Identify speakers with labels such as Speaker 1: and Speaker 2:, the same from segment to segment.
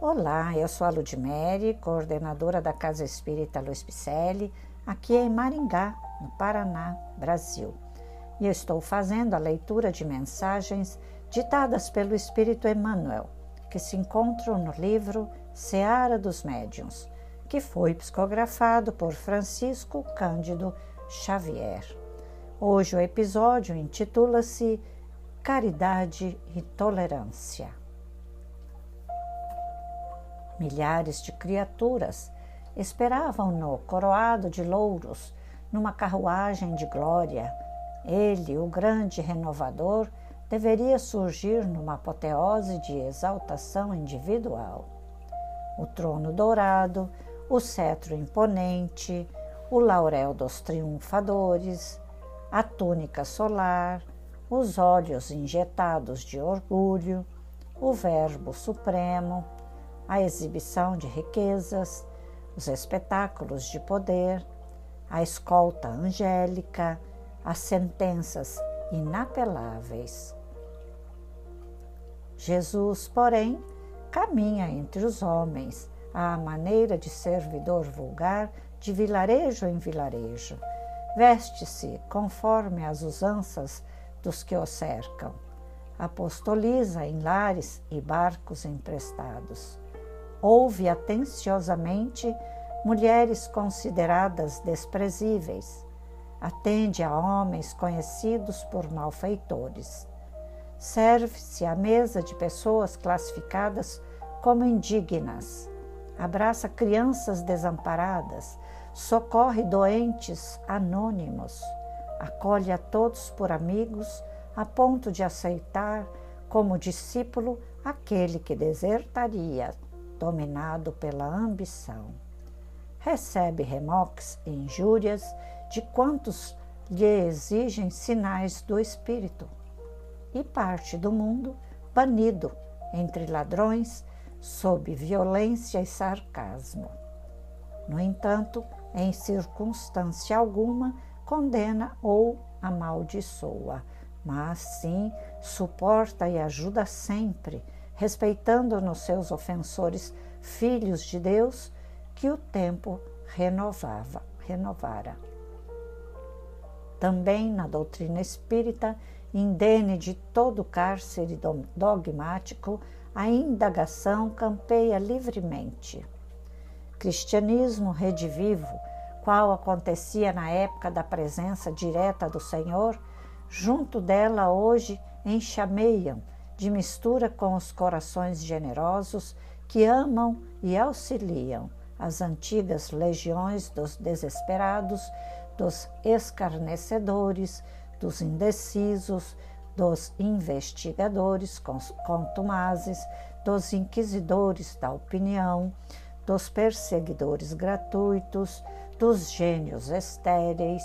Speaker 1: Olá, eu sou a Ludmere, coordenadora da Casa Espírita Luiz Picelli, aqui em Maringá, no Paraná, Brasil. E eu estou fazendo a leitura de mensagens ditadas pelo Espírito Emmanuel, que se encontram no livro Seara dos Médiuns, que foi psicografado por Francisco Cândido Xavier. Hoje o episódio intitula-se Caridade e Tolerância. Milhares de criaturas esperavam-no coroado de louros, numa carruagem de glória. Ele, o grande renovador, deveria surgir numa apoteose de exaltação individual. O trono dourado, o cetro imponente, o laurel dos triunfadores, a túnica solar, os olhos injetados de orgulho, o Verbo Supremo, a exibição de riquezas, os espetáculos de poder, a escolta angélica, as sentenças inapeláveis. Jesus, porém, caminha entre os homens à maneira de servidor vulgar de vilarejo em vilarejo. Veste-se conforme as usanças dos que o cercam. Apostoliza em lares e barcos emprestados ouve atenciosamente mulheres consideradas desprezíveis, atende a homens conhecidos por malfeitores, serve-se à mesa de pessoas classificadas como indignas, abraça crianças desamparadas, socorre doentes anônimos, acolhe a todos por amigos a ponto de aceitar como discípulo aquele que desertaria dominado pela ambição. Recebe remoques e injúrias de quantos lhe exigem sinais do espírito e parte do mundo banido entre ladrões sob violência e sarcasmo. No entanto, em circunstância alguma condena ou amaldiçoa, mas sim suporta e ajuda sempre respeitando nos seus ofensores filhos de Deus que o tempo renovava, renovara. Também na doutrina espírita, indene de todo cárcere dogmático, a indagação campeia livremente. Cristianismo redivivo, qual acontecia na época da presença direta do Senhor, junto dela hoje enxameiam de mistura com os corações generosos que amam e auxiliam as antigas legiões dos desesperados, dos escarnecedores, dos indecisos, dos investigadores contumazes, dos inquisidores da opinião, dos perseguidores gratuitos, dos gênios estéreis,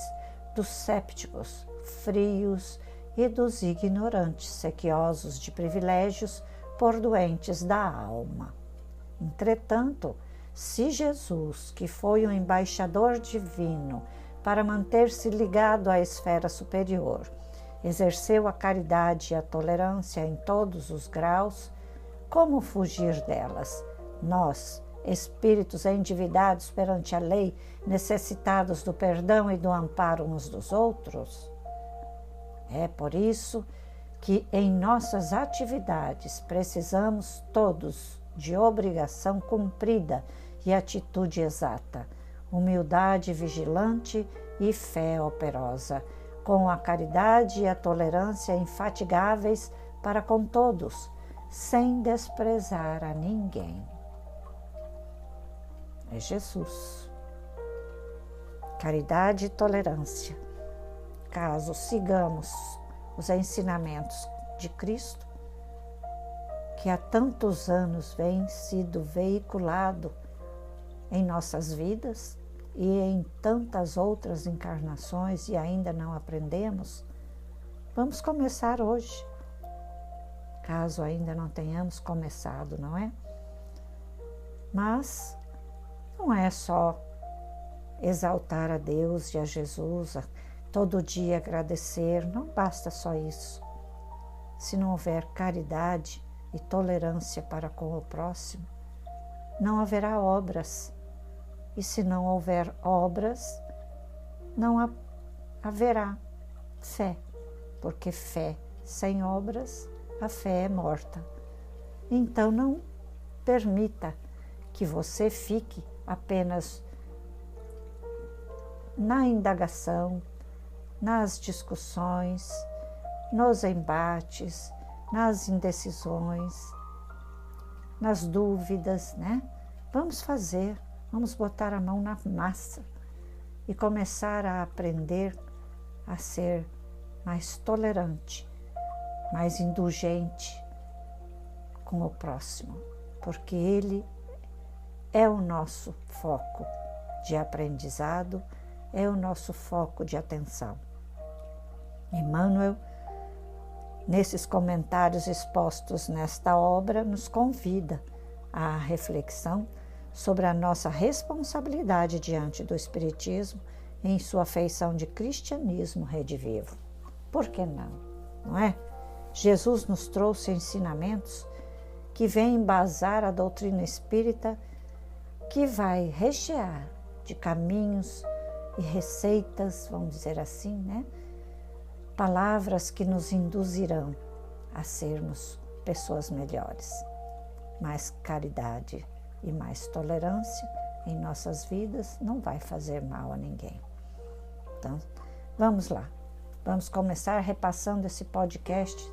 Speaker 1: dos sépticos frios e dos ignorantes sequiosos de privilégios por doentes da alma. Entretanto, se Jesus, que foi o embaixador divino para manter-se ligado à esfera superior, exerceu a caridade e a tolerância em todos os graus, como fugir delas? Nós, espíritos endividados perante a lei, necessitados do perdão e do amparo uns dos outros? É por isso que em nossas atividades precisamos todos de obrigação cumprida e atitude exata, humildade vigilante e fé operosa, com a caridade e a tolerância infatigáveis para com todos, sem desprezar a ninguém. É Jesus. Caridade e tolerância caso sigamos os ensinamentos de Cristo, que há tantos anos vem sido veiculado em nossas vidas e em tantas outras encarnações e ainda não aprendemos, vamos começar hoje, caso ainda não tenhamos começado, não é? Mas não é só exaltar a Deus e a Jesus, todo dia agradecer, não basta só isso. Se não houver caridade e tolerância para com o próximo, não haverá obras. E se não houver obras, não haverá fé, porque fé sem obras, a fé é morta. Então não permita que você fique apenas na indagação, nas discussões, nos embates, nas indecisões, nas dúvidas, né? Vamos fazer, vamos botar a mão na massa e começar a aprender a ser mais tolerante, mais indulgente com o próximo, porque ele é o nosso foco de aprendizado, é o nosso foco de atenção. Emmanuel, nesses comentários expostos nesta obra, nos convida à reflexão sobre a nossa responsabilidade diante do Espiritismo em sua feição de cristianismo redivivo. Por que não? Não é? Jesus nos trouxe ensinamentos que vêm embasar a doutrina espírita, que vai rechear de caminhos e receitas, vamos dizer assim, né? Palavras que nos induzirão a sermos pessoas melhores. Mais caridade e mais tolerância em nossas vidas não vai fazer mal a ninguém. Então, vamos lá. Vamos começar repassando esse podcast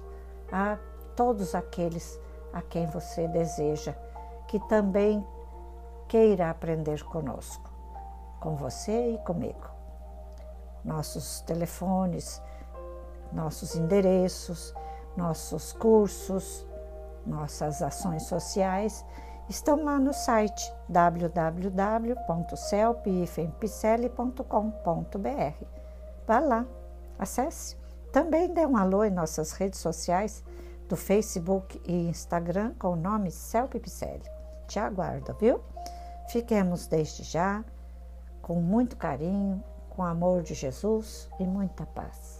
Speaker 1: a todos aqueles a quem você deseja que também queira aprender conosco, com você e comigo. Nossos telefones, nossos endereços, nossos cursos, nossas ações sociais estão lá no site www.celpifempicele.com.br. Vá lá, acesse. Também dê um alô em nossas redes sociais do Facebook e Instagram com o nome Celpipicelli. Te aguardo, viu? Fiquemos desde já com muito carinho, com amor de Jesus e muita paz.